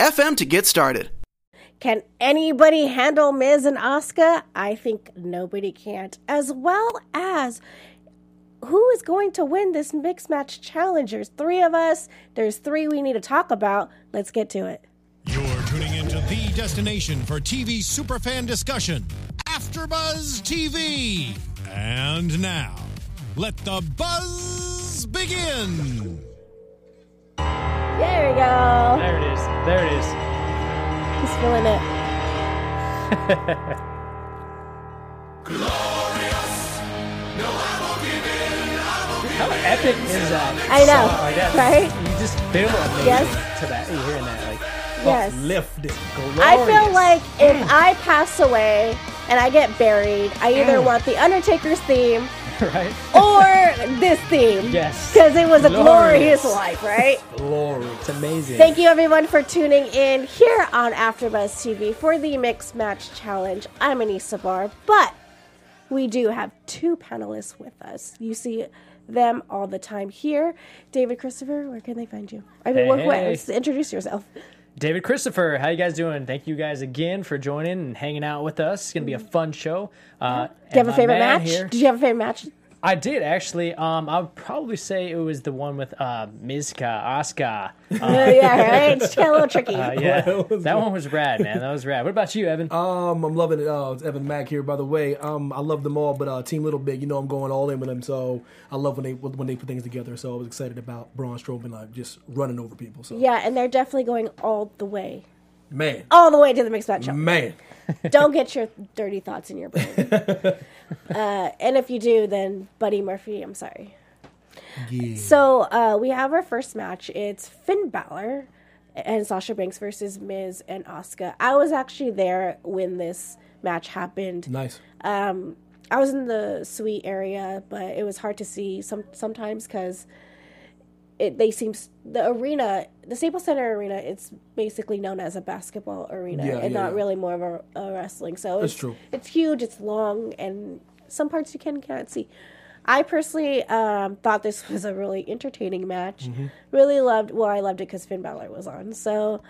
anchor.fm to get started. Can anybody handle Miz and Asuka? I think nobody can't. As well as who is going to win this mixed match challenge? There's three of us. There's three we need to talk about. Let's get to it. You're tuning into the destination for TV superfan discussion, AfterBuzz TV. And now, let the buzz begin. There we go. There it is. There it is. He's feeling it. How epic is that? I know. Like that, right? You just feel amazing Yes. to that. You're hearing that like Yes. uplifted, glorious. I feel like if I pass away and I get buried, I either Mm. want the Undertaker's theme right. or this theme. Yes. Because it was a glorious, life, right? Glory. It's amazing. Thank you everyone for tuning in here on AfterBuzz TV for the Mixed Match Challenge. I'm Anissa Barr, but we do have two panelists with us. You see them all the time here. David Christopher, where can they find you? I mean, Hey, what, what, hey. introduce yourself. David Christopher, how you guys doing? Thank you guys again for joining and hanging out with us. It's gonna be a fun show. Uh, Do you have a favorite match? Here, Did you have a favorite match? I did actually. Um, I would probably say it was the one with uh, Mizka, Asuka. Uh, yeah, right. It's kind a little tricky. uh, yeah, That one was rad, man. That was rad. What about you, Evan? Um, I'm loving it. Uh, it's Evan Mack here, by the way. Um, I love them all, but uh, Team Little Big, you know, I'm going all in with them. So I love when they when they put things together. So I was excited about Braun Strowman like just running over people. So yeah, and they're definitely going all the way, man, all the way to the Mixed Match Challenge. man, Don't get your dirty thoughts in your brain. uh, and if you do, then Buddy Murphy, I'm sorry. yeah. So uh, we have our first match. It's Finn Balor and Sasha Banks versus Miz and Asuka. I was actually there when this match happened. nice. Um, I was in the suite area, but it was hard to see some sometimes because it they seem the arena, the Staples Center arena, it's basically known as a basketball arena Yeah, and yeah, not yeah. really more of a, a wrestling. So That's it's true. It's huge, it's long, and some parts you can can't see. I personally um, thought this was a really entertaining match. Mm-hmm. Really loved. Well, I loved it because Finn Balor was on. So,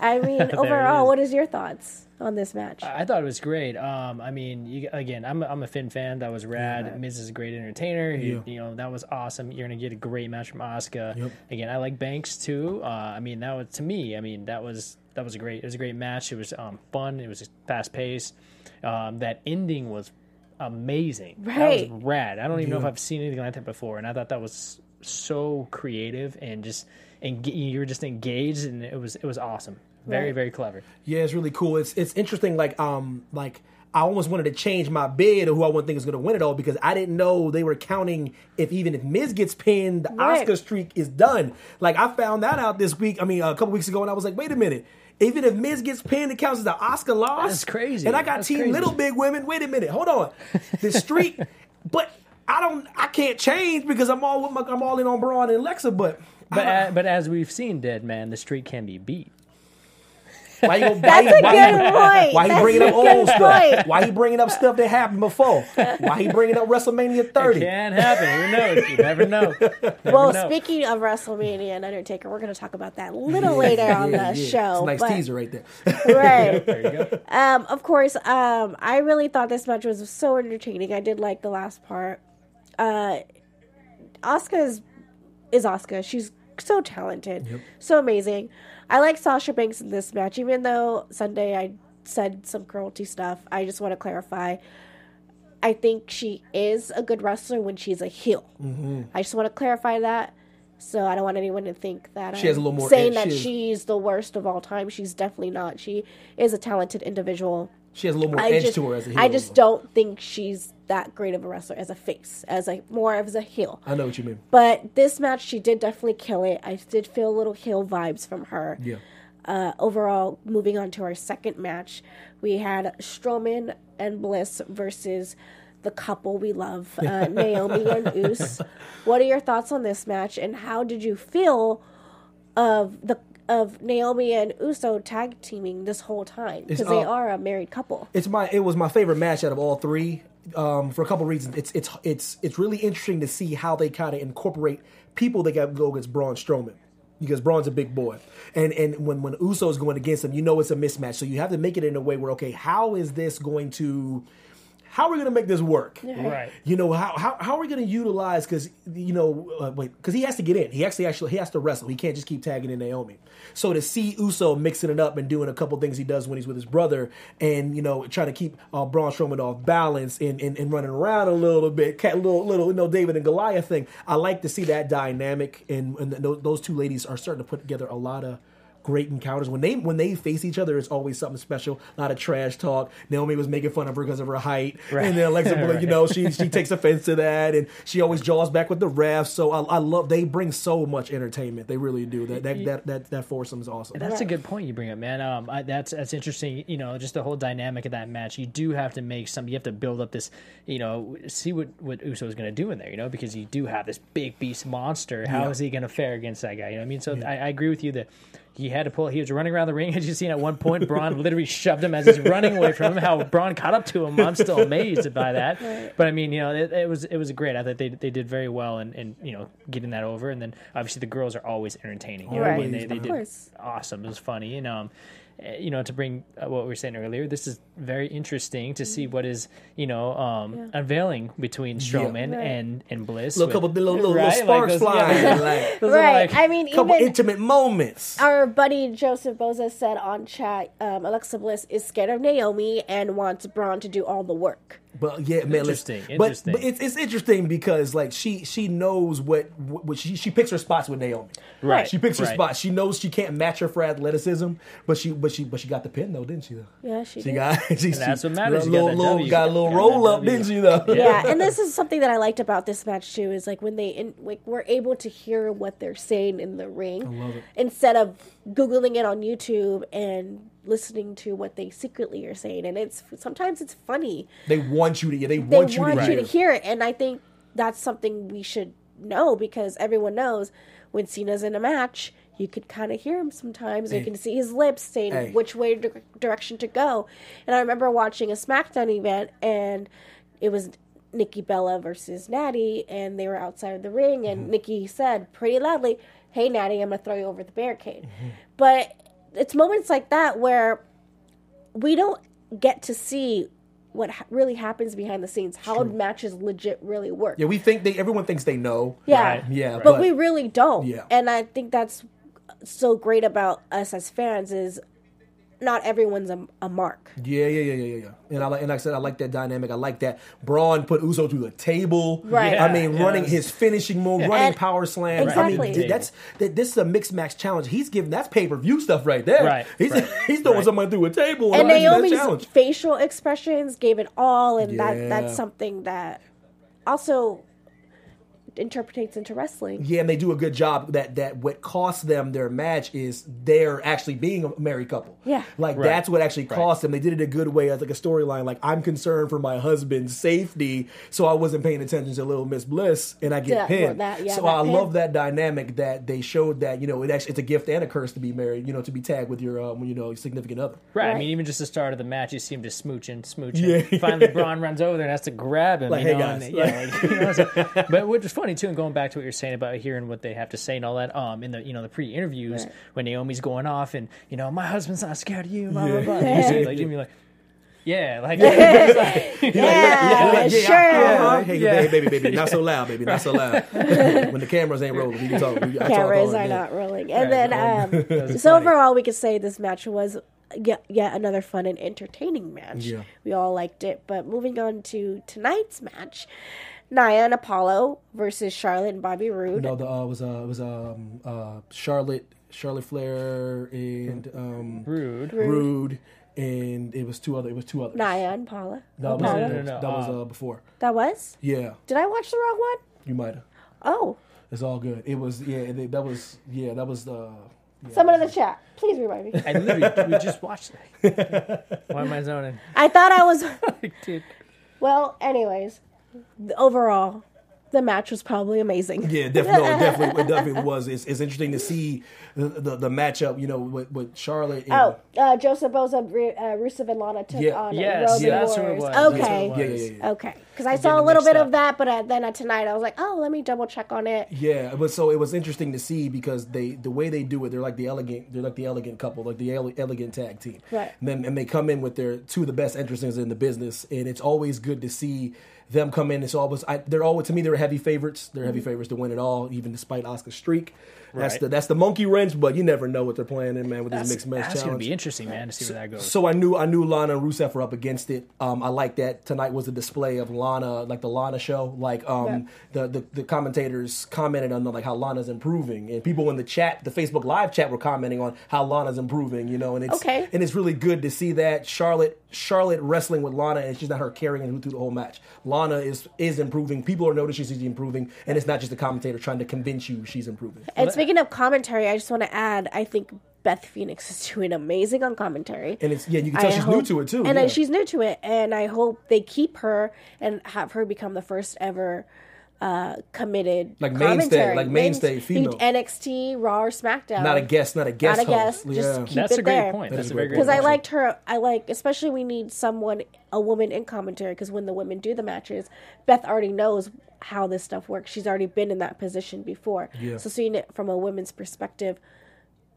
I mean, overall, is. what is your thoughts on this match? I thought it was great. Um, I mean, you, again, I'm a, I'm a Finn fan. That was rad. Miz is a great entertainer. He, Yeah. You know, that was awesome. You're gonna get a great match from Asuka. Yep. Again, I like Banks too. Uh, I mean, that was to me. I mean, that was that was a great. It was a great match. It was um, fun. It was fast paced. Um, that ending was amazing. Right. That was rad. I don't even know if I've seen anything like that before, and I thought that was so creative and just and you were just engaged, and it was it was awesome. Very Right. very clever. Yeah, it's really cool. It's it's interesting. Like um like I almost wanted to change my bid of who I want to think is going to win it all because I didn't know they were counting if even if Miz gets pinned, the Right. Asuka streak is done. Like I found that out this week. I mean, a couple weeks ago, and I was like, wait a minute. Even if Miz gets pinned, it counts as an Asuka loss. That's crazy. And I got That's Team crazy. Little Big Women. Wait a minute, hold on. The streak, but I don't. I can't change because I'm all with my. I'm all in on Braun and Lexa. But But a but as we've seen, Dead Man, the streak can be beat. Why you? Why That's you- a why good you- point. Why he bringing up old stuff? point. Why he bringing up stuff that happened before? Why he bringing up WrestleMania 30? Can happen. Who knows? You never know. Never Well, know. speaking of WrestleMania and Undertaker, we're going to talk about that a little later on the Yeah, yeah. show. It's a nice but- teaser right there. Right. there you go. Um, of course, um, I really thought this match was so entertaining. I did like the last part. Uh, Asuka is, Asuka. She's so talented, so amazing. I like Sasha Banks in this match, even though Sunday I said some cruelty stuff. I just want to clarify. I think she is a good wrestler when she's a heel. Mm-hmm. I just want to clarify that. So I don't want anyone to think that She has I'm a little more saying edge. that She she's the worst of all time. She's definitely not. She is a talented individual. She has a little more I edge just, to her as a heel. I just don't think she's that great of a wrestler as a face, as a more as a heel. I know what you mean. But this match, she did definitely kill it. I did feel a little heel vibes from her. Yeah. Uh, overall, moving on to our second match, we had Strowman and Bliss versus the couple we love, uh, Naomi and Uso. What are your thoughts on this match, and how did you feel of the of Naomi and Uso tag teaming this whole time because they uh, are a married couple? It's my it was my favorite match out of all three um, for a couple reasons. It's it's it's it's really interesting to see how they kind of incorporate people that got go against Braun Strowman because Braun's a big boy, and and when when Uso's going against him, you know it's a mismatch. So you have to make it in a way where okay, how is this going to how are we going to make this work? Right. You know how how, how are we going to utilize because you know uh, wait because he has to get in. He actually actually he has to wrestle. He can't just keep tagging in Naomi. So to see Uso mixing it up and doing a couple things he does when he's with his brother, and you know trying to keep uh, Braun Strowman off balance and, and, and running around a little bit, cat little little you know David and Goliath thing. I like to see that dynamic, and, and th- those two ladies are starting to put together a lot of great encounters. When they when they face each other, it's always something special. A lot of trash talk. Naomi was making fun of her because of her height, Right. and then Alexa, Right. you know, she she takes offense to that, and she always jaws back with the refs. So I, I love they bring so much entertainment. They really do. That that that that, that foursome is awesome. That's a good point you bring up, man. Um, I, that's that's interesting. You know, just the whole dynamic of that match. You do have to make some. You have to build up this. You know, see what what Uso is going to do in there. You know, because you do have this big beast monster. How is Yeah. he going to fare against that guy? You know, what I mean, so I, I agree with you that. He had to pull. He was running around the ring. As you seen at one point, Braun literally shoved him as he's running away from him. How Braun caught up to him. I'm still amazed by that. But I mean, you know, it, it was it was great. I thought they they did very well in, in you know getting that over. And then obviously the girls are always entertaining. You know what I mean? They, they of did course. awesome. It was funny, and um, you know, to bring uh, what we were saying earlier, this is very interesting to see what is you know um unveiling between Strowman Right. and and Bliss. little with- couple little, little, Right? little sparks Like those- flying, yeah. like Right. like- I mean, couple even intimate moments. our buddy Joseph Boza said on chat, um, Alexa Bliss is scared of Naomi and wants Braun to do all the work. But yeah, man, Interesting, listen, but, interesting. but it's it's interesting because like she she knows what what she she picks her spots with Naomi. Right, She picks her right. spots. She knows she can't match her for athleticism, but she but she but she got the pin though, didn't she? Though Yeah, she, she did. got she, that's she- what matters. You Little, got that little, got a little Got roll up, W. didn't she? Though yeah, and this is something that I liked about this match too. Is like when they in, like we're able to hear what they're saying in the ring love it. instead of googling it on YouTube and listening to what they secretly are saying. And it's sometimes it's funny. they want you to. Yeah, they They want want, you to. you hear. to hear it, and I think that's something we should know because everyone knows when Cena's in a match. You could kind of hear him sometimes. You can see his lips saying Hey. which way di- direction to go. And I remember watching a SmackDown event, and it was Nikki Bella versus Natty, and they were outside of the ring, Mm-hmm. and Nikki said pretty loudly, "Hey Natty, I'm gonna throw you over the barricade." Mm-hmm. But it's moments like that where we don't get to see what ha- really happens behind the scenes, how matches legit really work. Yeah, we think they. Everyone thinks they know. Yeah. Right. Yeah, but, but- we really don't. Yeah. And I think that's so great about us as fans is not everyone's a, a mark. Yeah, yeah, yeah, yeah, yeah, yeah. And I like, and like I said, I like that dynamic. I like that Braun put Uso through the table. Right. I mean, Yeah, running his finishing move, running And- power slam. I Exactly. mean, th- that's that. This is a mixed match challenge. He's giving that's pay per view stuff right there. Right, He's right, he's throwing right. someone through a table And and Naomi's facial expressions gave it all and that that's something that also interpretates into wrestling. Yeah, and they do a good job. That that what cost them their match is they're actually being a married couple. Yeah. like Right. that's what actually cost them. They did it a good way as like a storyline. Like I'm concerned for my husband's safety, so I wasn't paying attention to Little Miss Bliss, and I get Yeah, pinned. well, that- yeah, so that I pin. love that dynamic that they showed that you know it actually it's a gift and a curse to be married. You know, to be tagged with your um, you know significant other. Right. I mean, even just the start of the match, you see him just smooching, smooching. Yeah. Finally, Braun runs over there and has to grab him. Like, you "Hey, know, guys." and, yeah, like, you know, so- but which is funny too, and going back to what you're saying about hearing what they have to say and all that. Um, in the you know the pre-interviews Right. when Naomi's going off and you know my husband's not scared of you, blah blah Yeah. blah. And you see, like Jimmy like. Yeah, like, it's like- Yeah, Like, sure. yeah, hey, Yeah. baby, baby, baby, not so loud, baby, not so loud. when the cameras ain't rolling, we can talk. We, I talk Cameras all are not rolling. And Right. then, um, so funny. overall, we could say this match was yet, yet another fun and entertaining match. Yeah. We all liked it. But moving on to tonight's match, Nia and Apollo versus Charlotte and Bobby Roode. No, the uh, was uh was um uh Charlotte Charlotte Flair and um Roode. Roode and it was two other it was two others. Nia and Paula. No, Apollo. that no, was, no, that was uh, uh, before. That was? Yeah, Did I watch the wrong one? you might have. Oh. It's all good. It was yeah. It, that was yeah. That was uh Someone in the chat, please remind me. I literally we just watched that. Why am I zoning? I thought I was. Dude. Well, anyways, the- overall, the match was probably amazing. Yeah, definitely, no, definitely, it definitely was. It's, it's interesting to see the, the the matchup. You know, with, with Charlotte. And, Oh, uh, Joseph Boza, Ru- uh, Rusev and Lana took Yeah. on Yes, Roman yeah, that's what it Warriors. was. That's what it Okay, was. yeah, yeah, yeah, yeah. okay. Because I saw a little bit up. of that, but uh, then uh, tonight I was like, oh, let me double check on it. Yeah, but so it was interesting to see because they the way they do it, they're like the elegant, they're like the elegant couple, like the ele- elegant tag team. Right. And then and they come in with their two of the best entrances in the business, and it's always good to see them come in. It's always I, they're always to me they're heavy favorites. They're heavy mm-hmm. favorites to win it all, even despite Asuka's streak. That's Right. the that's the monkey wrench, but you never know what they're playing in, man, with this That's, mixed match challenge. that's gonna be interesting, man, to see where that goes. So I knew I knew Lana and Rusev were up against it. Um, I like that tonight was a display of Lana, like the Lana show. Like um, the, the the commentators commented on like how Lana's improving, and people in the chat, the Facebook Live chat, were commenting on how Lana's improving. You know, and it's Okay. and it's really good to see that Charlotte Charlotte wrestling with Lana, and it's just not her carrying her through the whole match. Lana is is improving. People are noticing she's improving, and it's not just the commentator trying to convince you she's improving. And speaking of commentary, I just want to add, I think Beth Phoenix is doing amazing on commentary. And it's yeah, you can tell I she's hope- new to it too. And yeah. she's new to it, and I hope they keep her and have her become the first ever uh, committed Like mainstay- commentary. like mainstay Mains- female. NXT, Raw, or SmackDown. not a guest, not a guest Not a host. guest, just Yeah. keep that's it a great there. point. That That's a a very great great Because I liked her. I like, especially we need someone, a woman in commentary. Because when the women do the matches, Beth already knows how this stuff works. She's already been in that position before. Yeah. So seeing it from a women's perspective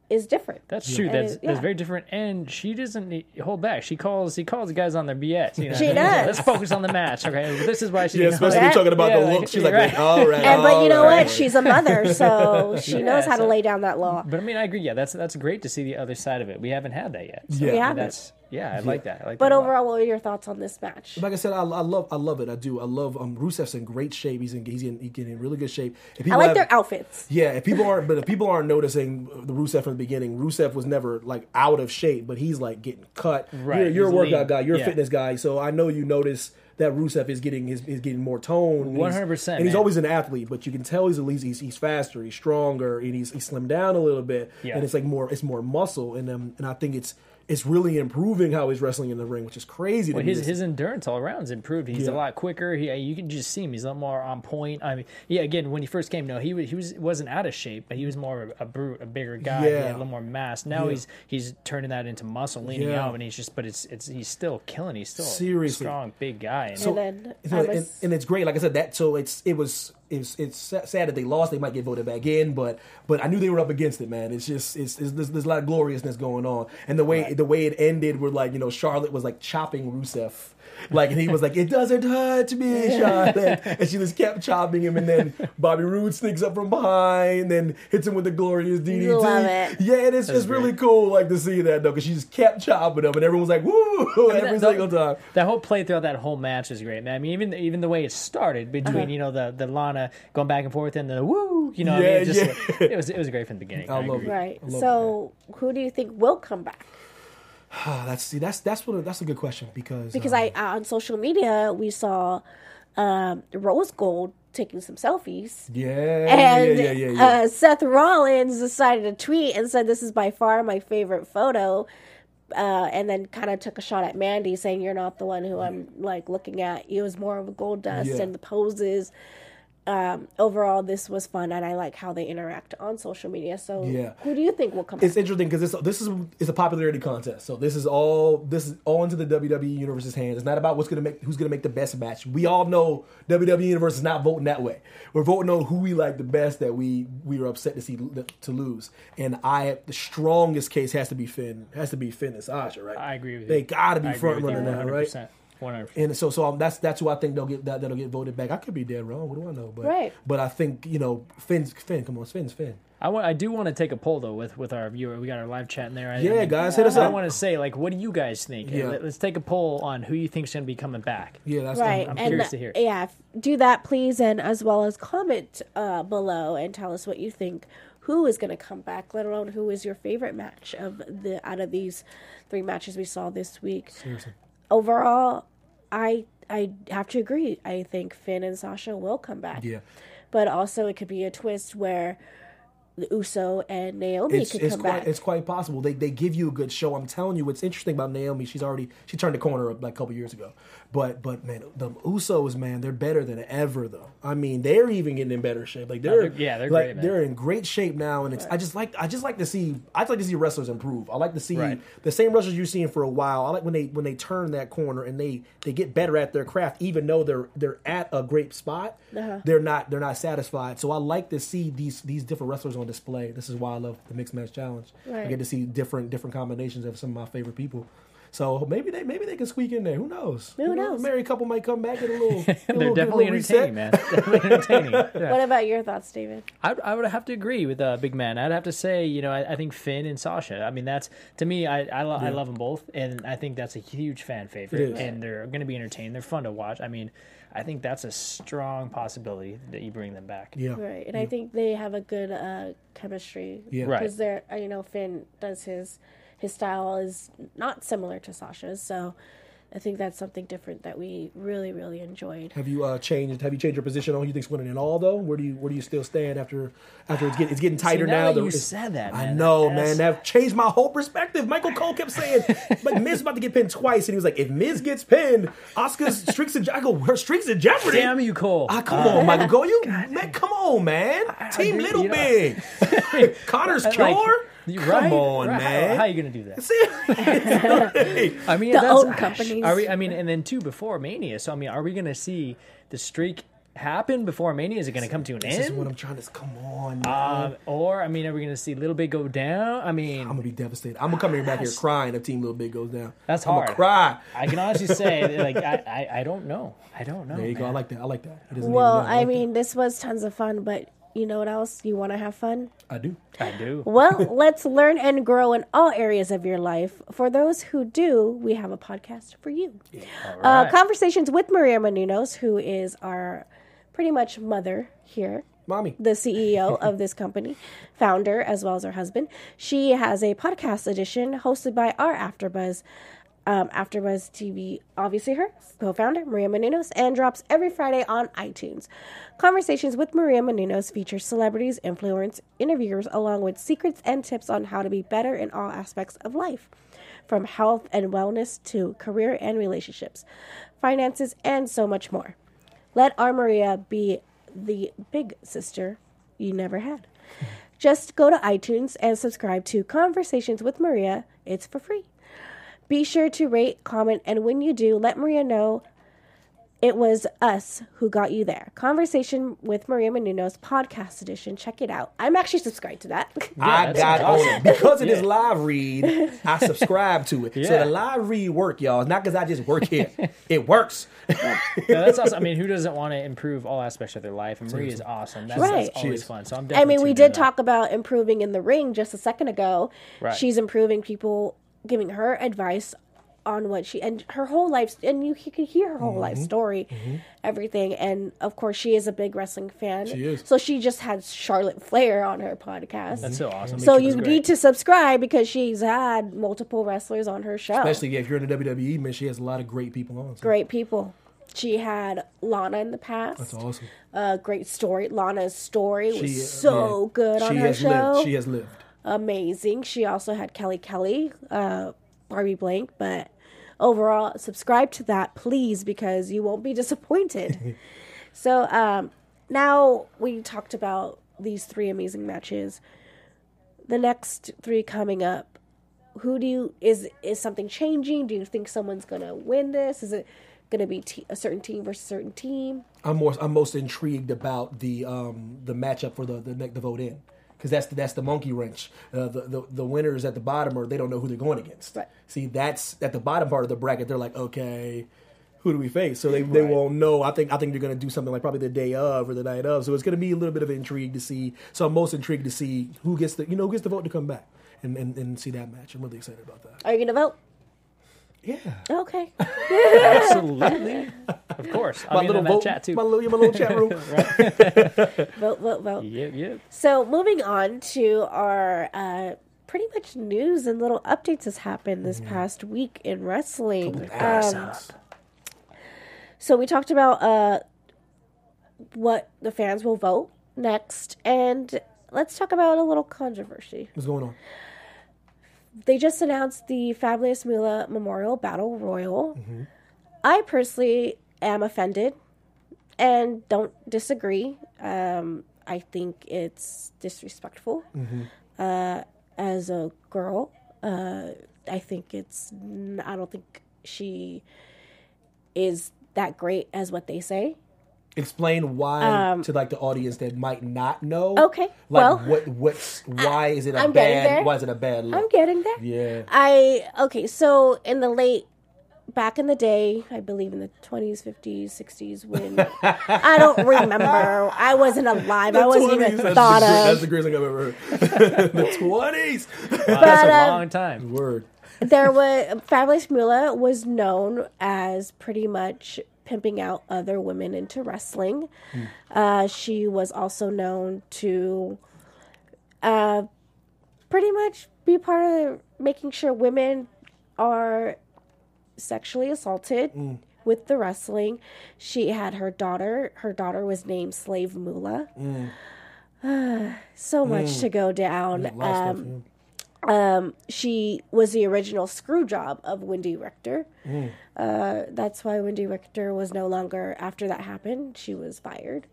is different. That's true. And That's it- that's very different. And she doesn't need, hold back. She calls he calls the guys on their BS. You know? She what I does. Let's focus on the match. Okay, this is why she. Yeah, especially Yeah. when talking about Yeah, the like, look. She's like, right. all right. And but you know all right. what? She's a mother, so she knows how to lay down that law. But I mean, I agree. Yeah, that's that's great to see the other side of it. We haven't had that yet. So, Yeah. We I mean, haven't. That's yeah, I like that. I like But that overall, what were your thoughts on this match? Like I said, I, I love, I love it. I do. I love. Um, Rusev's in great shape. He's in, he's in, he's in really good shape. I like have- their outfits. Yeah, if people aren't, but if people aren't noticing the Rusev from the beginning, Rusev was never like out of shape, but he's like getting cut. Right, You're, you're a workout lean. guy. You're Yeah. a fitness guy, so I know you notice that Rusev is getting his is getting more tone. and he's- 100%, and he's always an athlete, but you can tell he's at least he's, he's faster, he's stronger, and he's he's slimmed down a little bit, Yeah. and it's like more it's more muscle, and um, and I think it's it's really improving how he's wrestling in the ring, which is crazy. Well, to his This- his endurance all around is improved. He's a lot quicker. He, you can just see him. He's a lot more on point. I mean, yeah. Again, when he first came, no, he was he was wasn't out of shape, but he was more of a, a brute, a bigger guy. He had Yeah. a little more mass. Now Yeah. he's he's turning that into muscle, leaning Yeah. out, and he's just. But it's it's he's still killing. He's still Seriously. a strong, big guy. And and then So, I and, was, and it's great. Like I said, that so it's it was it's it's sad that they lost. They might get voted back in, but but I knew they were up against it, man. It's just it's, it's there's, there's a lot of gloriousness going on, and the way the way it ended, were like you know Charlotte was like chopping Rusev. Like and he was like, "It doesn't touch me, Charlotte," and she just kept chopping him. And then Bobby Roode sneaks up from behind, and hits him with the glorious DDT. Love it. Yeah, and it's, it's really cool, like to see that though, because she just kept chopping him, and everyone's like, "Woo!" every that- single time. That whole play throughout that whole match is great, man. I mean, even even the way it started between Uh-huh. you know the the Lana going back and forth and the woo, you know, what I Yeah, mean, just, yeah. it was it was great from the beginning. I I, love agree. it. right. I love So who do you think will come back? That's see, that's that's what that's a good question because Because um, I on social media we saw um, Rose Gold taking some selfies. yeah And yeah yeah yeah. Uh, Seth Rollins decided to tweet and said, "This is by far my favorite photo," uh, and then kind of took a shot at Mandy, saying, "You're not the one who I'm like looking at. It was more of a Goldust and the poses." Um, overall, this was fun, and I like how they interact on social media. So, Yeah. who do you think will come? it's back? interesting because this this is it's a popularity contest. So this is all this is all into the WWE universe's hands. It's not about what's gonna make who's gonna make the best match. We all know WWE universe is not voting that way. We're voting on who we like the best that we we are upset to see to lose. And I the strongest case has to be Finn has to be Finn and Sasha, right? I agree with you. They you. gotta be I front with you running now, right? 100%. 100%. And so, so um, that's that's who I think they'll get that that'll get voted back. I could be dead wrong. What do I know? But Right. But I think you know Finn's Finn. Come on, Finn's Finn. I want. I do want to take a poll though with with our viewer. We got our live chat in there. I- Yeah, I mean, guys, hit us I up. want to say like, what do you guys think? Yeah. Let- Let's take a poll on who you think's going to be coming back. Yeah, that's right I'm and curious to hear. yeah do that please and as well as comment uh, below and tell us what you think who is going to come back let alone who is your favorite match of the out of these three matches we saw this week Seriously. Overall i i have to agree i think finn and sasha will come back Yeah. but also it could be a twist where Uso and Naomi it's, could it's come quite back. it's quite possible. They they give you a good show. I'm telling you, what's interesting about Naomi, she's already she turned the corner like a couple years ago. But but man, the Usos, man, they're better than ever though. I mean, they're even getting in better shape. Like they're, they're- yeah, they're like great, man. they're in great shape now, and it's I just like I just like to see I would like to see wrestlers improve. I like to see Right. the same wrestlers you've seen for a while. I like when they when they turn that corner and they they get better at their craft, even though they're they're at a great spot. Uh-huh. They're not they're not satisfied. So I like to see these these different wrestlers on display. This is why I love the mixed match challenge. I get to see different different combinations of some of my favorite people. So maybe they maybe they can squeak in there. Who knows? Who knows? A married couple might come back and a little. get a They're little- get a definitely little reset. entertaining, man. Definitely entertaining. Yeah. What about your thoughts, David? I, I would have to agree with uh, Big Man. I'd have to say, you know, I, I think Finn and Sasha. I mean, that's to me, I I, lo- I love them both, and I think that's a huge fan favorite. And they're going to be entertained. They're fun to watch. I mean, I think that's a strong possibility that you bring them back. Yeah. Right, and I think they have a good uh, chemistry. Yeah. Right. because they're uh, you know Finn does his his style is not similar to Sasha's, so I think that's something different that we really really enjoyed. Have you uh, changed? Have you changed your position on who you think's winning it all though? Where do you where do you still stand after after it's getting it's getting tighter now now? that you said that, I know, that's- man. That changed my whole perspective. Michael Cole kept saying, "Like Miz about to get pinned twice," and he was like, "If Miz gets pinned, Asuka's streaks in I go her streaks in jeopardy." Damn you, Cole. Ah, come on, Michael Cole. You man, come on, man. Team do- Little you know- Big. Connor's Like, cure. you- come right? on, Right. man. How, how you going to do that? See? I mean, The that's, own companies. Are we? I mean, and then two before Mania. So I mean, are we going to see the streak happen before Mania? Is it going to come to an this is what I'm trying to. Come on, man. Um, or I mean, are we going to see Little Big go down? I mean, I'm gonna be devastated. I'm gonna come here back here crying if Team Little Big goes down. That's I'm hard. gonna cry. I can honestly say, like, I, I, I don't know. I don't know. There you go. I like that. I like that. He Well, even know. I like mean, this was tons of fun, but you know what else? You want to have fun? I do. I do. Well, let's learn and grow in all areas of your life. For those who do, we have a podcast for you. All Uh, conversations with Maria Menounos, who is our pretty much mother here. Mommy. the CEO of this company, founder as well as her husband. She has a podcast edition hosted by our AfterBuzz, um, AfterBuzz TV. Obviously, her co-founder Maria Menounos, and drops every Friday on iTunes. Conversations with Maria Menounos feature celebrities, influence, interviewers, along with secrets and tips on how to be better in all aspects of life, from health and wellness to career and relationships, finances, and so much more. Let our Maria be the big sister you never had. Just go to iTunes and subscribe to Conversations with Maria. It's for free. Be sure to rate, comment, and when you do, let Maria know it was us who got you there. Conversation with Maria Menounos podcast edition. Check it out. I'm actually subscribed to that. I got sounds on it because of this live read. I subscribe to it. So the live read work, y'all. It's not because I just work here. it works. Yeah, that's awesome. I mean, who doesn't want to improve all aspects of their life? And Maria is awesome. That's, Right. that's always fun. So I'm I mean, we did talk about improving in the ring just a second ago. Right. She's improving people, giving her advice on what she and her whole life, and you, you can hear her whole Mm-hmm. life story, everything. And of course, she is a big wrestling fan. She is. So she just had Charlotte Flair on her podcast. That's so awesome. so you great. need to subscribe because she's had multiple wrestlers on her show. Especially yeah, if you're in the WWE, man, she has a lot of great people on. So Great people. She had Lana in the past. That's awesome. A great story. Lana's story was She- so yeah. good on she her has show. lived. She has lived. Amazing. She also had Kelly Kelly, uh, Barbie Blank, but overall, subscribe to that, please, because you won't be disappointed. so um, now we talked about these three amazing matches. The next three coming up, who do you is is something changing? Do you think someone's gonna win this? Is it gonna be te- a certain team versus a certain team? I'm more. I'm most intrigued about the um the matchup for the the neck the vote in because that's the, that's the monkey wrench. Uh, the, the the winners at the bottom are they don't know who they're going against. Right. See, that's at the bottom part of the bracket. They're like, okay, who do we face? So they, they won't know. I think I think they're going to do something like probably the day of or the night of. So it's going to be a little bit of intrigue to see. So I'm most intrigued to see who gets the you know who gets the vote to come back and and, and see that match. I'm really excited about that. Are you gonna vote? Yeah. Okay. Absolutely. of course. I'll My be little in that vote, chat too. my little, my little chat room. vote, vote, vote. Yep, yep. So moving on to our uh, pretty much news and little updates has happened this past week in wrestling. Um, so we talked about uh, what the fans will vote next, and let's talk about a little controversy. What's going on? They just announced the Fabulous Moolah Memorial Battle Royal. I personally am offended and don't disagree. Um, I think it's disrespectful. Uh, as a girl, uh, I think it's. I don't think she is that great as what they say. Explain why to like the audience that might not know. Um, Okay, Like well, what what's why is it a I'm bad why is it a bad look? I'm getting there. yeah. I okay, so in the late back in the day, I believe in the 20s, 50s, 60s when I don't remember. I wasn't alive. I wasn't 20s, even that's thought the, gre- That's the greatest thing I've ever heard. the twenties. Wow, that's a um, long time. Word. There was Fabulous Moolah was known as pretty much pimping out other women into wrestling. Uh, she was also known to uh, pretty much be part of making sure women are sexually assaulted with the wrestling. She had her daughter. Her daughter was named Slave Moolah. so much to go down. Um, um, she was the original screw job of Wendi Richter. Mm. Uh, that's why Wendi Richter was no longer, after that happened, she was fired.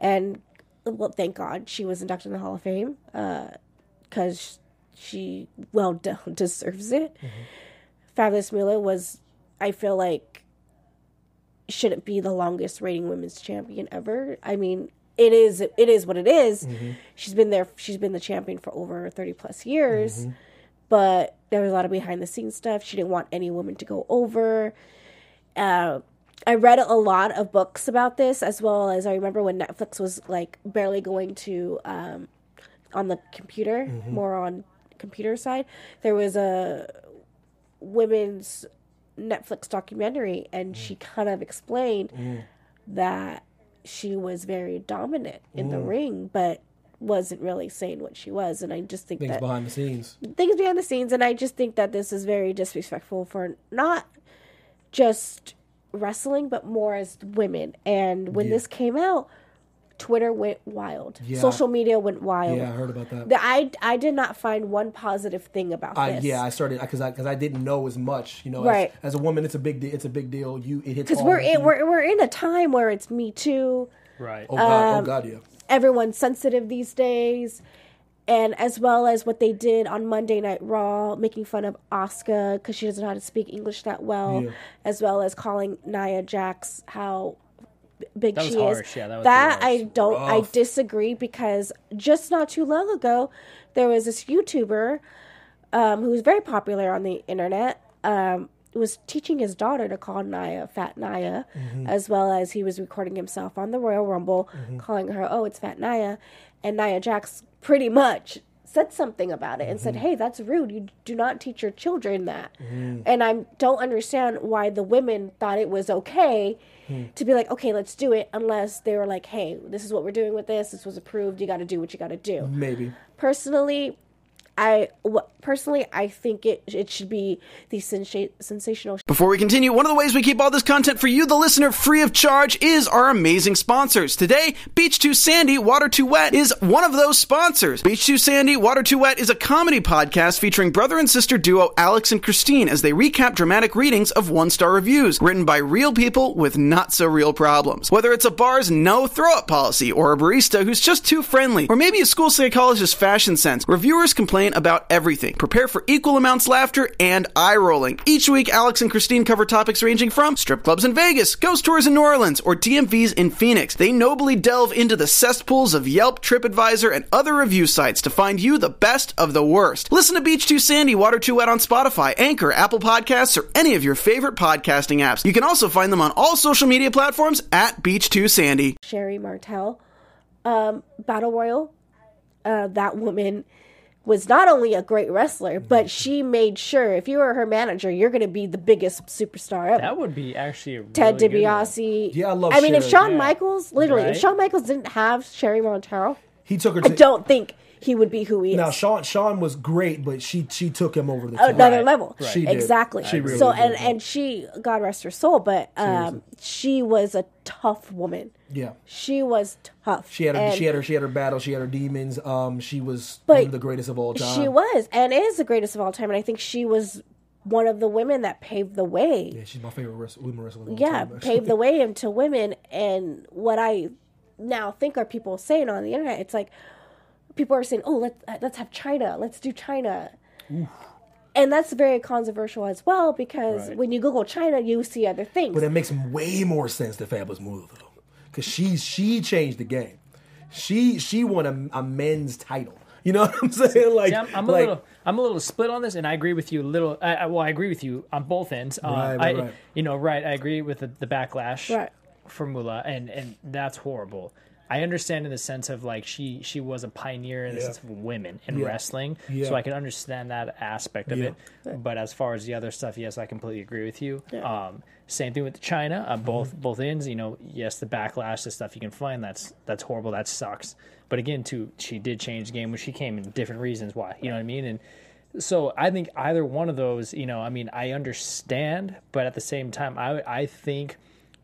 And, well, thank God she was inducted in the Hall of Fame because she well de- deserves it. Mm-hmm. Fabulous Moolah was, I feel like, shouldn't be the longest reigning women's champion ever. I mean, it is it is what it is. Mm-hmm. She's been there. She's been the champion for over thirty plus years. Mm-hmm. But there was a lot of behind the scenes stuff. She didn't want any woman to go over. Uh, I read a lot of books about this, as well as I remember when Netflix was like barely going to um, on the computer, mm-hmm. more on computer side. There was a women's Netflix documentary, and mm. she kind of explained mm. that she was very dominant in the mm. ring, but wasn't really saying what she was. And I just think Things that behind the scenes. things behind the scenes, and I just think that this is very disrespectful for not just wrestling, but more as women. And when Yeah. this came out, Twitter went wild. Yeah. Social media went wild. Yeah, I heard about that. The- I I did not find one positive thing about I, this. yeah, I started because I because I didn't know as much. You know, Right. as, as a woman, it's a big de- it's a big deal. You it hits because we're in, we're we're in a time where it's Me Too. Right. oh god um, oh god yeah everyone's sensitive these days and as well as what they did on Monday Night Raw, making fun of Asuka because she doesn't know how to speak English that well, Yeah. as well as calling Nia Jax how b- big That was she harsh. is. Yeah, that was that pretty I don't. I disagree because just not too long ago, there was this YouTuber um, who was very popular on the internet. Um, was teaching his daughter to call Nia Fat Nia, Mm-hmm. as well as he was recording himself on the Royal Rumble, calling her, "Oh, it's Fat Nia," and Nia Jax pretty much said something about it and said, Mm-hmm. "Hey, that's rude. You do not teach your children that." And I don't understand why the women thought it was okay Hmm. to be like, "Okay, let's do it," unless they were like, "Hey, this is what we're doing with this. This was approved. You got to do what you got to do." maybe personally i personally i think it it should be the sensa- sensational Before we continue, one of the ways we keep all this content for you, the listener, free of charge is our amazing sponsors. Today, Beach Too Sandy, Water Too Wet is one of those sponsors. Beach Too Sandy, Water Too Wet is a comedy podcast featuring brother and sister duo Alex and Christine as they recap dramatic readings of one star reviews written by real people with not so real problems. Whether it's a bar's no throw up policy or a barista who's just too friendly, or maybe a school psychologist's fashion sense, reviewers complain about everything. Prepare for equal amounts laughter and eye rolling. Each week, Alex and Christine cover topics ranging from strip clubs in Vegas, ghost tours in New Orleans, or DMVs in Phoenix. They nobly delve into the cesspools of Yelp, TripAdvisor, and other review sites to find you the best of the worst. Listen to Beach Too Sandy, Water Too Wet on Spotify, Anchor, Apple Podcasts, or any of your favorite podcasting apps. You can also find them on all social media platforms at Beach Too Sandy. sherri martel um battle royal uh that woman was not only a great wrestler mm-hmm. but she made sure if you were her manager you're going to be the biggest superstar ever That would be actually a Ted really good. DiBiase. Yeah, I love I mean, if Sherri. Shawn Yeah. Michaels, literally, Right. if Shawn Michaels didn't have Sherri Montero, he took her I don't think he would be who he is. Now Shawn Shawn was great, but she she took him over the top. another Right, level. right. She did. Exactly. She really so did. and and she, God rest her soul, but um, she was a tough woman. Yeah. She was tough. She had her, And she had her she had her battle. She had her demons. Um, she was But one of the greatest of all time. She was and is the greatest of all time, and I think she was one of the women that paved the way. Yeah, she's my favorite wrestler, women wrestler. of all yeah, time, paved the way into women. And what I now think are people saying on the internet, it's like people are saying, "Oh, let's let's have Chyna, let's do Chyna," and that's very controversial as well because Right. when you Google Chyna, you see other things. But it makes way more sense that Fabulous Moolah though, because she she changed the game. She she won a, a men's title. You know what I'm saying? Like, See, I'm, I'm a like, little, I'm a little split on this, and I agree with you a little. I, I, well, I agree with you on both ends. Um, Right, right, I, right. You know, right? I agree with the, the backlash Right. for Moolah, and and that's horrible. I understand in the sense of like she she was a pioneer in the Yeah. sense of women in Yeah. wrestling, Yeah. so I can understand that aspect of Yeah. it. But as far as the other stuff, yes, I completely agree with you. Yeah. Um, same thing with Chyna. Uh, both Mm-hmm. both ends. You know, yes, the backlash, the stuff you can find, that's that's horrible. That sucks. But again, too, she did change the game when she came in different reasons why. You know what I mean? And so I think either one of those, you know, I mean, I understand, but at the same time, I I think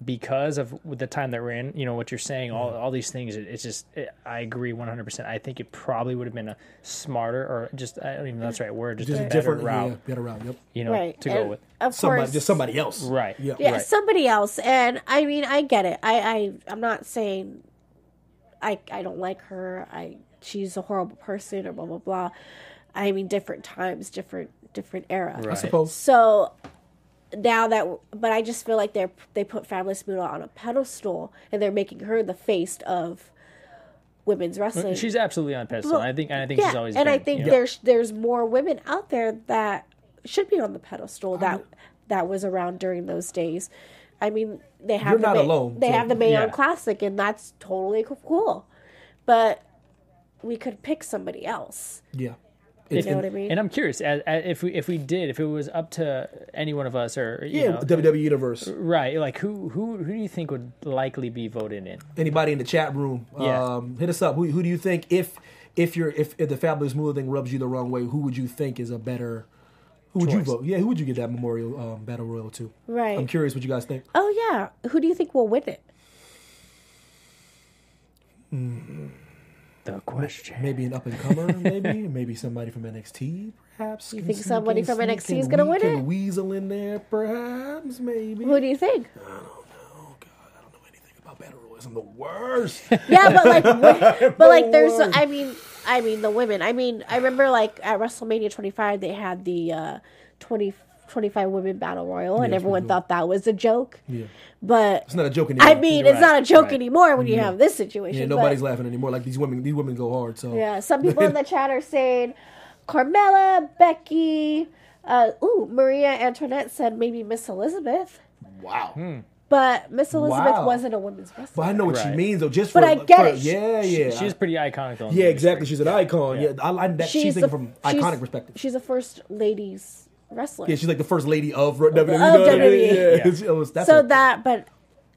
because of the time that we're in, you know, what you're saying, all, mm-hmm. all these things, it, it's just, it, I agree 100%. I think it probably would have been a smarter or just, I don't even know that's the right word, just, just a a better different route, yeah, better route. Yep. you know, right to go with. Of Somebody, course, just somebody else. Right. Yeah. Yeah, Right. somebody else. And I mean, I get it. I, I I'm not saying I I don't like her. I she's a horrible person or blah blah blah. I mean, different times, different different era. Right. Suppose. So now that, but I just feel like they're they put Fabulous Moolah on a pedestal and they're making her the face of women's wrestling. She's absolutely on pedestal. Well, I think, and I think yeah, she's always and been, I think you know. there's there's more women out there that should be on the pedestal um, that that was around during those days. I mean, they have You're the not Ma- alone, They so- have the Mayon Yeah. Classic, and that's totally cool. But we could pick somebody else. Yeah. You know what I mean? And I'm curious, as, as, if we if we did, if it was up to any one of us, or you Yeah, know, WWE Universe. right, like who who who do you think would likely be voted in? Anybody in the chat room, Yeah. um, hit us up. Who, who do you think if if you're if, if the Fabulous Moolah thing rubs you the wrong way, who would you think is a better? Who would you vote? Yeah, who would you get that memorial um, battle royal to? Right. I'm curious what you guys think. Oh yeah, who do you think will win it? The question. Maybe an up and comer, maybe maybe somebody from NXT, perhaps. You think somebody from NXT is gonna win it? Weasel in there, perhaps, maybe. Who do you think? Oh God, I don't know anything about battle royals. I'm the worst. Yeah, but like, but like, there's. Lord. I mean, I mean the women. I mean, I remember like at WrestleMania 25, they had the uh, 20, 25 women battle royal, and Yeah, everyone thought that was a joke. yeah, But it's not a joke anymore. I mean, You're it's right. not a joke right. anymore when you have this situation. Yeah, but- nobody's laughing anymore. Like these women, these women go hard. So Yeah, some people in the chat are saying Carmella, Becky. Uh, ooh, Maria Antoinette said maybe Miss Elizabeth, wow. but Miss Elizabeth Wow. wasn't a women's wrestler. But I know what she means though. Just But for, I get for- it. Yeah, yeah. She's pretty iconic though. yeah, exactly. She's an icon. Yeah, Yeah. I, I that she's, she's thinking the, from she's- iconic perspective. She's the first ladies wrestler. yeah, she's like the first lady of WWE. Of WWE. Yeah, Yeah. It was- so a- that, but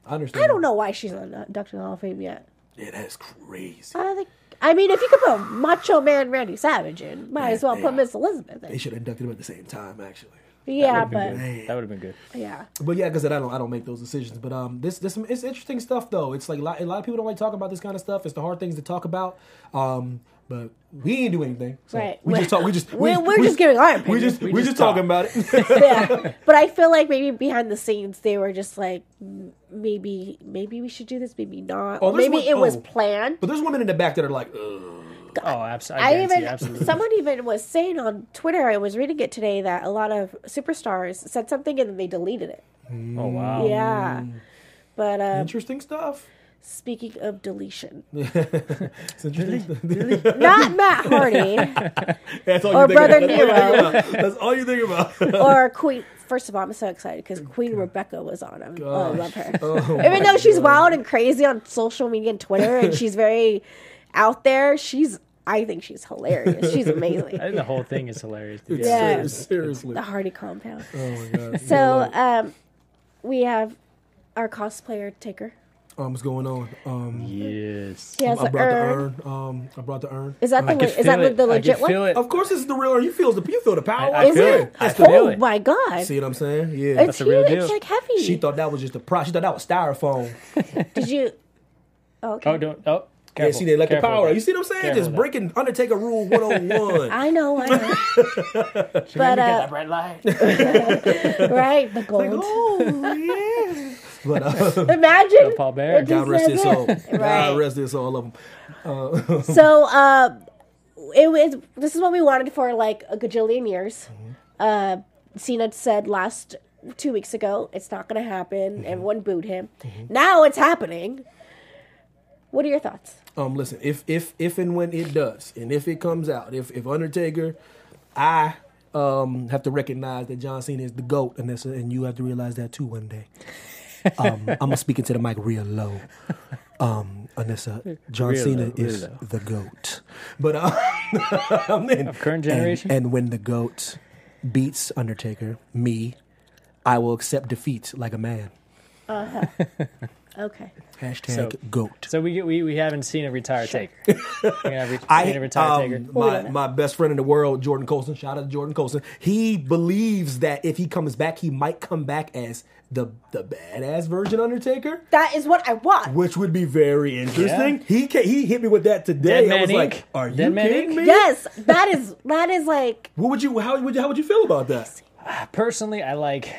I understand. I don't know why she's not inducted in the Hall of Fame yet. Yeah, that's crazy. I think. I mean, if you could put Macho Man Randy Savage in, might as well Yeah. put Miss Elizabeth in. They should have inducted him at the same time, actually. Yeah, That but would've been good. That would have been good. yeah, But yeah, because I don't, I don't make those decisions. But um, this, this, it's interesting stuff though. It's like a lot, a lot of people don't like talking about this kind of stuff. It's the hard things to talk about. Um, but we ain't do anything. So Right. We just talk. We just, we, We're- we're just giving our We just, We we just just talking about it. yeah. But I feel like maybe behind the scenes they were just like, maybe, maybe we should do this, maybe not, Oh, or maybe one- it was oh. planned. but there's women in the back that are like, Ugh. Oh, absolutely. I I, even absolutely. someone even was saying on Twitter. I was reading it today that a lot of superstars said something and then they deleted it. oh wow. Yeah. But um, interesting stuff. Speaking of deletion, It's interesting. not Matt Hardy That's all Or you think Brother about. That's all you Nero. That's all you think about. or Queen. First of all, I'm so excited because Queen Rebecca was on. I'm, oh, I love her. Oh, Even though she's God. wild and crazy on social media and Twitter, and she's very out there, she's. I think she's hilarious. She's amazing. I think the whole thing is hilarious. It's Yeah. honest. seriously. The Hardy compound. Oh my god. So um, we have our cosplayer Taker. Um, what's going on? Um, Yes. He has I an brought urn. the urn. Um, I brought the urn. Is that the I le- is that it. the legit one? it. Of course, this is the real urn. You feel the you feel the power. I Is feel it? it. I That's feel the- Oh it. my god! See what I'm saying? Yeah. It's That's the real deal. It's like heavy. She thought that was just a prop. She thought that was styrofoam. Did you? Oh, okay. Oh, don't. Oh, Yeah, see, they let the power. out. You see what I'm saying? Careful Just with breaking Undertaker rule 101. I know, I know. that. but Get that uh, red light. right, the gold. oh yeah. But uh, Imagine. Paul Bearer. God rest his soul. Right. God rest his soul. All of them. So, uh, it was. This is what we wanted for like a gajillion years. Mm-hmm. Uh, Cena said last two weeks ago, it's not going to happen. Mm-hmm. Everyone booed him. Now it's happening. What are your thoughts? Um, listen, if if if and when it does, and if it comes out, if if Undertaker, I um have to recognize that John Cena is the goat, and that's and you have to realize that too one day. Um, I'm gonna speak into the mic real low. Um, Anissa, John Real Cena low, is low. the goat, but um, and, Of current generation? and when the goat beats Undertaker, me, I will accept defeat like a man. Okay. Hashtag So- goat. So we we we haven't seen a retired Taker. We haven't re- I seen a retired um, Taker. my my best friend in the world, Jordan Colson. Shout out to Jordan Colson. He believes that if he comes back, he might come back as the the badass version Undertaker, That is what I want. which would be very interesting. He ca he hit me with that today. Dead I was Inc. like, "Are you Man kidding Inc. me?" Yes, that is that is like What would you how would you how would you feel about that? Personally, I like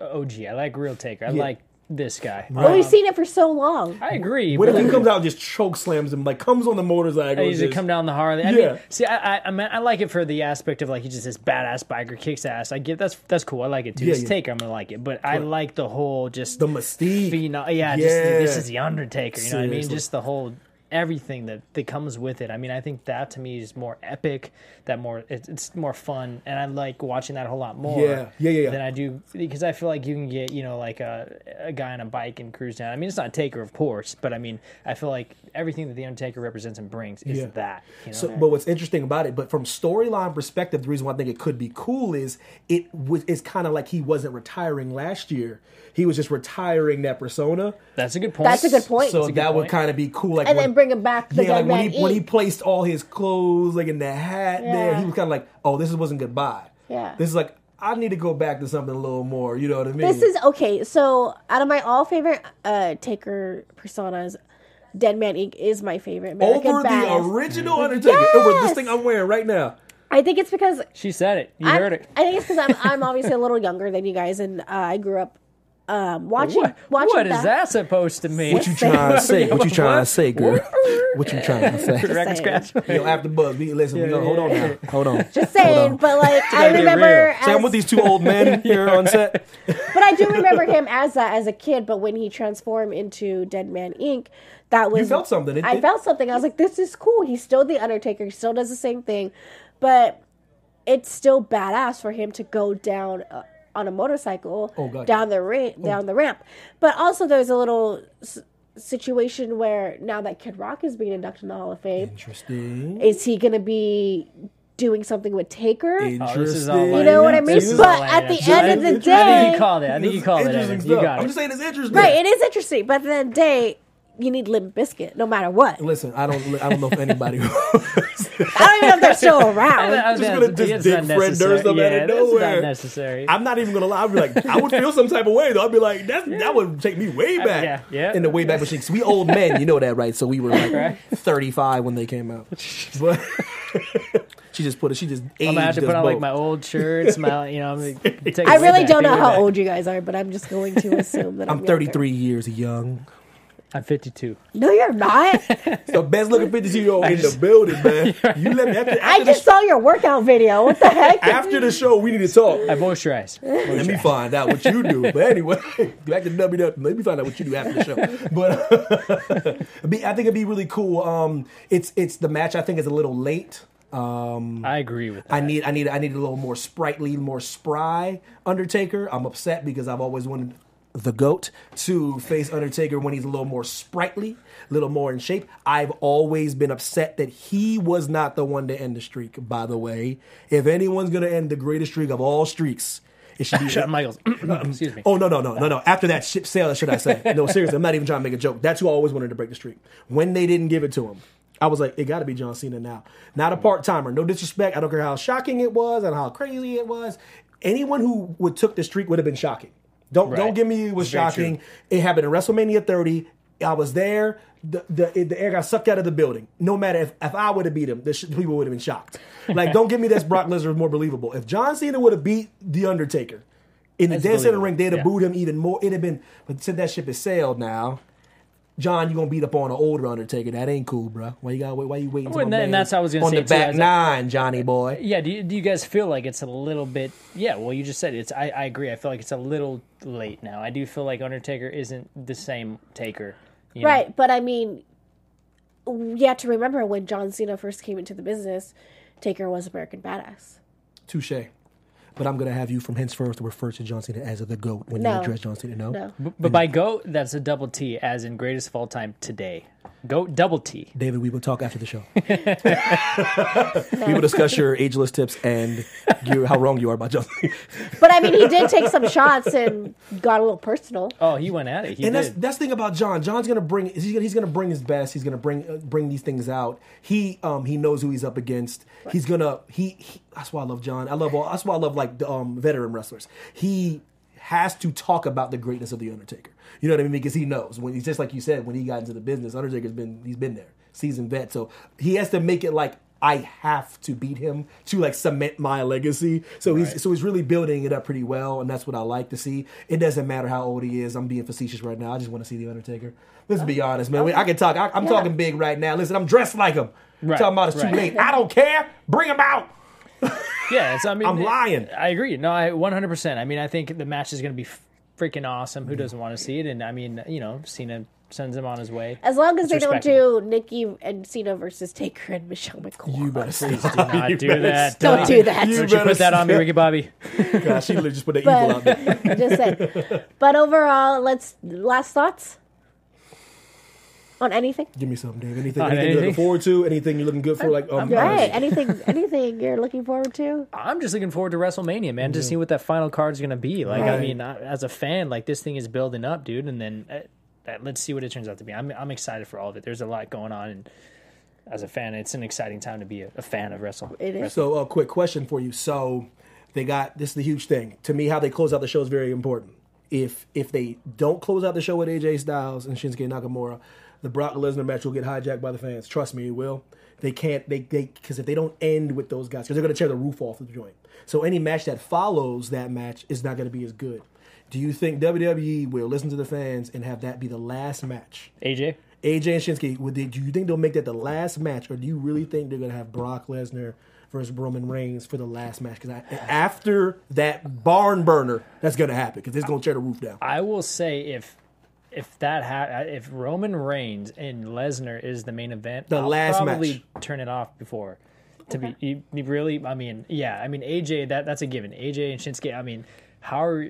OG. I like Real Taker. I Yeah. like this guy. well, we've um, seen it for so long. I agree. What if but he comes out and just choke slams him, like comes on the motorcycle? I and usually just- come down the Harley. I Yeah. mean, see, I, I, I, mean, I like it for the aspect of like he's just this badass biker, kicks ass. I get that's that's cool. I like it too. Yeah, it's yeah. Taker, I'm gonna like it. But I like the whole just the mystique. phenom- Yeah, Yeah. just this is the Undertaker. You know what I mean? Just the whole everything that that comes with it. I mean, I think that to me is more epic. That more it's, it's more fun, and I like watching that a whole lot more. Yeah. Yeah, yeah, yeah. Than I do because I feel like you can get you know like a a guy on a bike and cruise down. I mean, it's not Taker, of course, but I mean, I feel like everything that the Undertaker represents and brings is Yeah. that. You know? So, but what's interesting about it, but from storyline perspective, the reason why I think it could be cool is it was it's kind of like he wasn't retiring last year. He was just retiring that persona. That's a good point. That's a good point. So a good that would kind of be cool. Like and when, then bring him back the yeah, dead like when man he when he placed all his clothes like in the hat there, he was kind of like, oh, this wasn't goodbye. Yeah. this is like I need to go back to something a little more. You know what I mean? This is okay. So, out of my all favorite uh Taker personas, Dead Man Inc. is my favorite. American over the original Undertaker. Over this thing I'm wearing right now. I think it's because She said it. You I, heard it. I think it's because I'm I'm obviously a little younger than you guys, and uh, I grew up um, watching What, watching what is that supposed to mean? What you trying to say? What you trying to say, girl? What you trying to say? Record scratch. You know, after buzz, we listen. we go, hold on now, hold on. Just saying, but like I remember, real. Say I'm with these two old men here on set. but I do remember him as that as a kid. But when he transformed into Dead Man Inc., that was you felt something. It- I it- felt something. I was like, this is cool. He's still the Undertaker. He still does the same thing, but it's still badass for him to go down. Uh, on a motorcycle Oh, God. down the ra- oh. down the ramp, but also there's a little s- situation where now that Kid Rock is being inducted in the Hall of Fame, Interesting. is he going to be doing something with Taker? Oh, this is Interesting. all You know what I mean? This But at the end of the day, I think day- you called it. I think you It's called it. interesting You stuff. got I'm just saying it's interesting. Right, it is interesting, but at the end of the day, you need Limp Bizkit no matter what. Listen, I don't. I don't know if anybody. I don't even know if they're still around. I- I- just gonna just it's dick not Fred necessary. Durst up out yeah, of that's nowhere. not necessary. I'm not even gonna lie. I'd be like, I would feel some type of way though. I'd be like, that that would take me way back. yeah, yeah. In the way back machine. 'Cause we old men, you know that, right? So we were like Right. 35 when they came out. But she just put it. She just aged I'm gonna have to put on like my old shirts, my you know. I'm gonna take I really don't know how back. old you guys are, but I'm just going to assume that I'm, I'm 33 years young. I'm 52. No, you're not. The best looking 52 year old in the building, man. You let me after, I after, the, just saw your workout video. What the heck? after the show. We need to talk. I moisturize. Let me find out what you do. But anyway, back to WWE. Let me find out what you do after the show. But it'd be- I think it'd be really cool. Um, it's it's the match. I think is a little late. Um, I agree with that. I need I need I need a little more sprightly, more spry Undertaker. I'm upset because I've always wanted the goat to face Undertaker when he's a little more sprightly, a little more in shape. I've always been upset that he was not the one to end the streak. By the way, if anyone's gonna end the greatest streak of all streaks, It should be Shawn Michaels. Excuse me. Oh no no no no no! After that ship sale, that should I say? No, seriously, I'm not even trying to make a joke. That's who I always wanted to break the streak. When they didn't give it to him, I was like, it got to be John Cena now. Not a part timer. No disrespect. I don't care how shocking it was and how crazy it was. Anyone who would took the streak would have been shocking. Don't Right. don't give me it was very shocking. true. It happened in WrestleMania 30. I was there. The, the the air got sucked out of the building. No matter if, if I would have beat him, the sh- people would have been shocked. Like, don't give me this Brock Lesnar is more believable. If John Cena would have beat The Undertaker in the Dead Center ring, they'd have Yeah. booed him even more. It'd have been, but since that ship has sailed now, John, you gonna beat up on an older Undertaker? That ain't cool, bro. Why you got? Why you waiting? till Well, and man that's what I was gonna on say, the back I was- nine, Johnny boy. Yeah, do you, do you guys feel like it's a little bit? Yeah, well, you just said it's. I, I agree. I feel like it's a little late now. I do feel like Undertaker isn't the same Taker. you know? Right, but I mean, you have to remember when John Cena first came into the business, Taker was American Badass. Touche. But I'm gonna have you from henceforth refer to John Cena as the goat when No. you address John Cena. No, No, But by GOAT, that's a double T, as in greatest of all time today. GOAT, double T. David, we will talk after the show. we will discuss your ageless tips and your, how wrong you are about John. But I mean, he did take some shots and got a little personal. Oh, he went at it. He and that's did. that's the thing about John. John's gonna bring he's gonna, he's gonna bring his best. He's gonna bring uh, bring these things out. He um he knows who he's up against. He's gonna he, he that's why I love John. I love all that's why I love like the um veteran wrestlers. He has to talk about the greatness of the Undertaker. You know what I mean? Because he knows when he's just like you said when he got into the business. Undertaker's been he's been there, seasoned vet. So he has to make it like. I have to beat him to like cement my legacy. So he's so he's really building it up pretty well, and that's what I like to see. It doesn't matter how old he is. I'm being facetious right now. I just want to see the Undertaker. Let's be honest, man. I can talk. I, I'm Yeah. talking big right now. Listen, I'm dressed like him. Right, Talking about it's too late. I don't care. Bring him out. Yeah, it's, I mean, I'm lying. I agree. No, I 100%. I mean, I think the match is going to be freaking awesome. Who mm-hmm. doesn't want to see it? And I mean, you know, Cena sends him on his way. As long as It's they don't do Nikki and Cena versus Taker and Michelle McCool. You better say Do not You do that. Don't Don't do that. You Don't you better put that on me, Ricky Bobby. God, she literally just put the evil out there. But just saying. But overall, let's last thoughts on anything. Give me something, Dave. Anything, On anything you're looking forward to? Anything you're looking good for? Like, um, Right? Anything? anything you're looking forward to? I'm just looking forward to WrestleMania, man, to see what that final card's going to be. Like, I mean, I, as a fan, like this thing is building up, dude, and then uh, uh, let's see what it turns out to be. I'm I'm excited for all of it. There's a lot going on, and as a fan, it's an exciting time to be a, a fan of wrestling. It is. So, a quick question for you. So, they got this is the huge thing. To me, how they close out the show is very important. If if they don't close out the show with AJ Styles and Shinsuke Nakamura, the Brock Lesnar match will get hijacked by the fans. Trust me, it will. They can't. They they because if they don't end with those guys, because they're going to tear the roof off of the joint. So any match that follows that match is not going to be as good. Do you think WWE will listen to the fans and have that be the last match? AJ, AJ and Shinsuke, would they, do you think they'll make that the last match, or do you really think they're gonna have Brock Lesnar versus Roman Reigns for the last match? Because after that barn burner, that's gonna happen because it's gonna tear the roof down. I will say if if that ha- if Roman Reigns and Lesnar is the main event, The I'll last probably match. turn it off before. To be you, you really, I mean, yeah, I mean AJ that that's a given. AJ and Shinsuke, I mean, how are?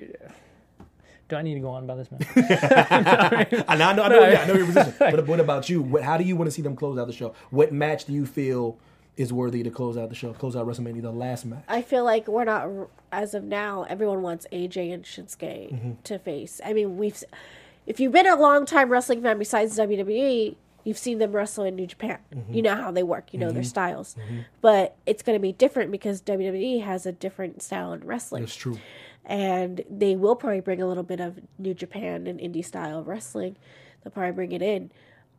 Do I need to go on about this, man? I know, I know, I know, yeah, I know your position. But what about you? What, how do you want to see them close out the show? What match do you feel is worthy to close out the show? Close out WrestleMania, the last match. I feel like we're not as of now. Everyone wants AJ and Shinsuke Mm-hmm. to face. I mean, we've if you've been a long time wrestling fan besides WWE, you've seen them wrestle in New Japan. Mm-hmm. You know how they work. You know their styles. But it's going to be different because WWE has a different style in wrestling. That's true. and they will probably bring a little bit of New Japan and indie style wrestling. They'll probably bring it in.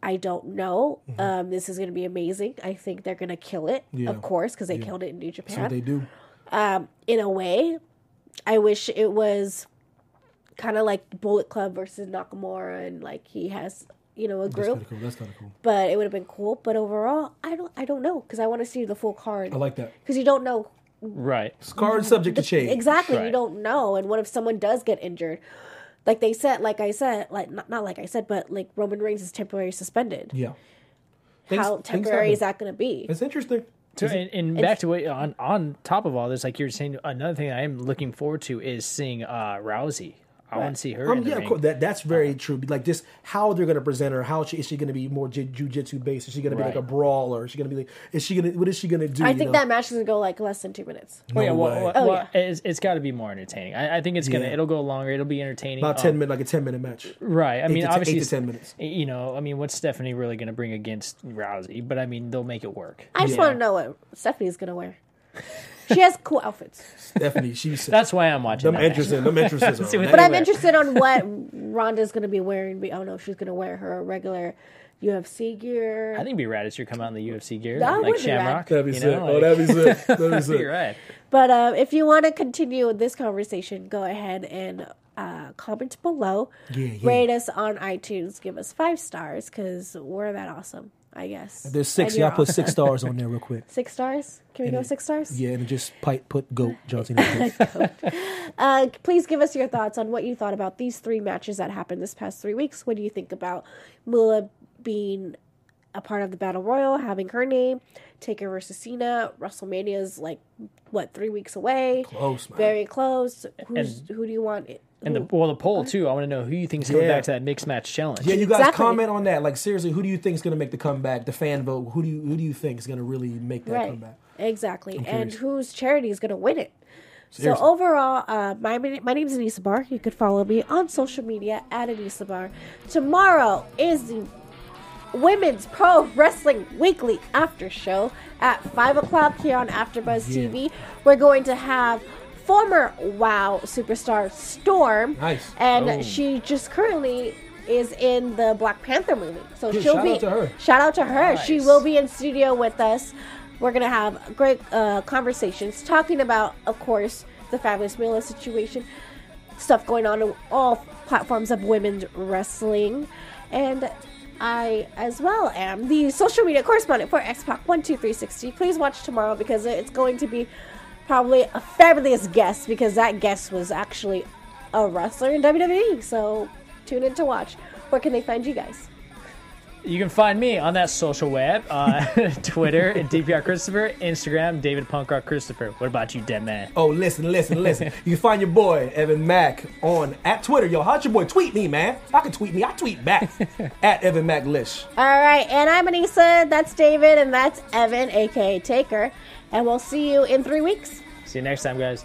I don't know. Um, this is going to be amazing. I think they're going to kill it, Mm-hmm. Yeah. of course, because they killed it in New Japan. they do. in a way, I wish it was kind of like Bullet Club versus Nakamura, and like he has, you know, a That's group. kind of cool. That's kind of cool. But it would have been cool. But overall, I don't. I don't know because I want to see the full card. I like that. because you don't know right. Card subject to change. Exactly. You don't know. And what if someone does get injured? Like they said, like I said, like not, not like I said, but like Roman Reigns is temporarily suspended. Yeah. Things- How temporary is that going to be? It's interesting. So, and, and back to what on on top of all this, like you're saying, another thing I am looking forward to is seeing uh, Rousey I want to see her. Um, in the yeah, of course. That that's very true. Like just how they're going to present her. How she, is she going to be more jiu- jujitsu based? Is she going to be like a brawler? Is she going to be like? Is she going to? What is she going to do? I you think know? that match is gonna go like less than two minutes. Well, yeah, well, way. well, Oh, well, it's, it's got to be more entertaining. I, I think it's gonna. Yeah. It'll go longer. It'll be entertaining. about Um, ten minutes, like a ten minute match. Right. I Eight mean, to ten- obviously, eight to 10 minutes. You know, I mean, what's Stephanie really going to bring against Rousey? But I mean, they'll make it work. I just Yeah. want to know what Stephanie's gonna wear. She has cool outfits, Stephanie, she's That's why I'm watching. them that match. interested. Them interested. See what but they I'm wear. interested on what Ronda's gonna be wearing. I don't know if she's gonna wear her regular UFC gear. I think it'd be rad if she come out in the UFC gear, That like would be rad. Shamrock. That'd be you sick. know, oh, like- that'd be sick. That'd be sick. You're. But uh, if you want to continue this conversation, go ahead and uh, comment below. Yeah, yeah. Rate us on iTunes. Give us five stars because we're that awesome. I guess. There's six. And Y'all put six stars on there real quick. Six stars? Can we go six stars? Yeah, and just pipe put goat John Cena. Uh, please give us your thoughts on what you thought about these three matches that happened this past three weeks. What do you think about Moolah being a part of the Battle Royal, having her name, Taker versus Cena, WrestleMania is like what three weeks away, Close, man. very close. Who's who do you want? And the well, the poll too. I want to know who you think's coming Yeah. back to that mixed match challenge. Yeah, you guys Exactly. comment on that. Like seriously, who do you think is going to make the comeback? The fan vote. Who do you who do you think is going to really make that right, comeback? exactly, and whose charity is going to win it? Seriously. So overall, uh, my my name is Anissa Barr. You could follow me on social media at Anissa Barr. Tomorrow is the Women's Pro Wrestling Weekly After Show at five o'clock here on AfterBuzz TV. We're going to have former WoW superstar Storm, Nice. and Oh. she just currently is in the Black Panther movie. So Yeah, she'll shout be out to her. shout out to her. She will be in studio with us. We're gonna have great uh, conversations talking about, of course, the Fabulous Moolah situation, stuff going on in all platforms of women's wrestling, and I as well am the social media correspondent for X-Pac One Two Three Sixty. Please watch tomorrow because it's going to be probably a fabulous guest because that guest was actually a wrestler in WWE. So tune in to watch. Where can they find you guys? You can find me on that social web, uh, Twitter at DPR Christopher, Instagram David Punk Rock Christopher. What about you, dead man? Oh, listen, listen, listen. you can find your boy Evan Mack on at Twitter. Yo, how's your boy? Tweet me, man. I can tweet me. I tweet back at Evan Mack Lish. All right, and I'm Anissa. That's David, and that's Evan, aka Taker. And we'll see you in three weeks. See you next time, guys.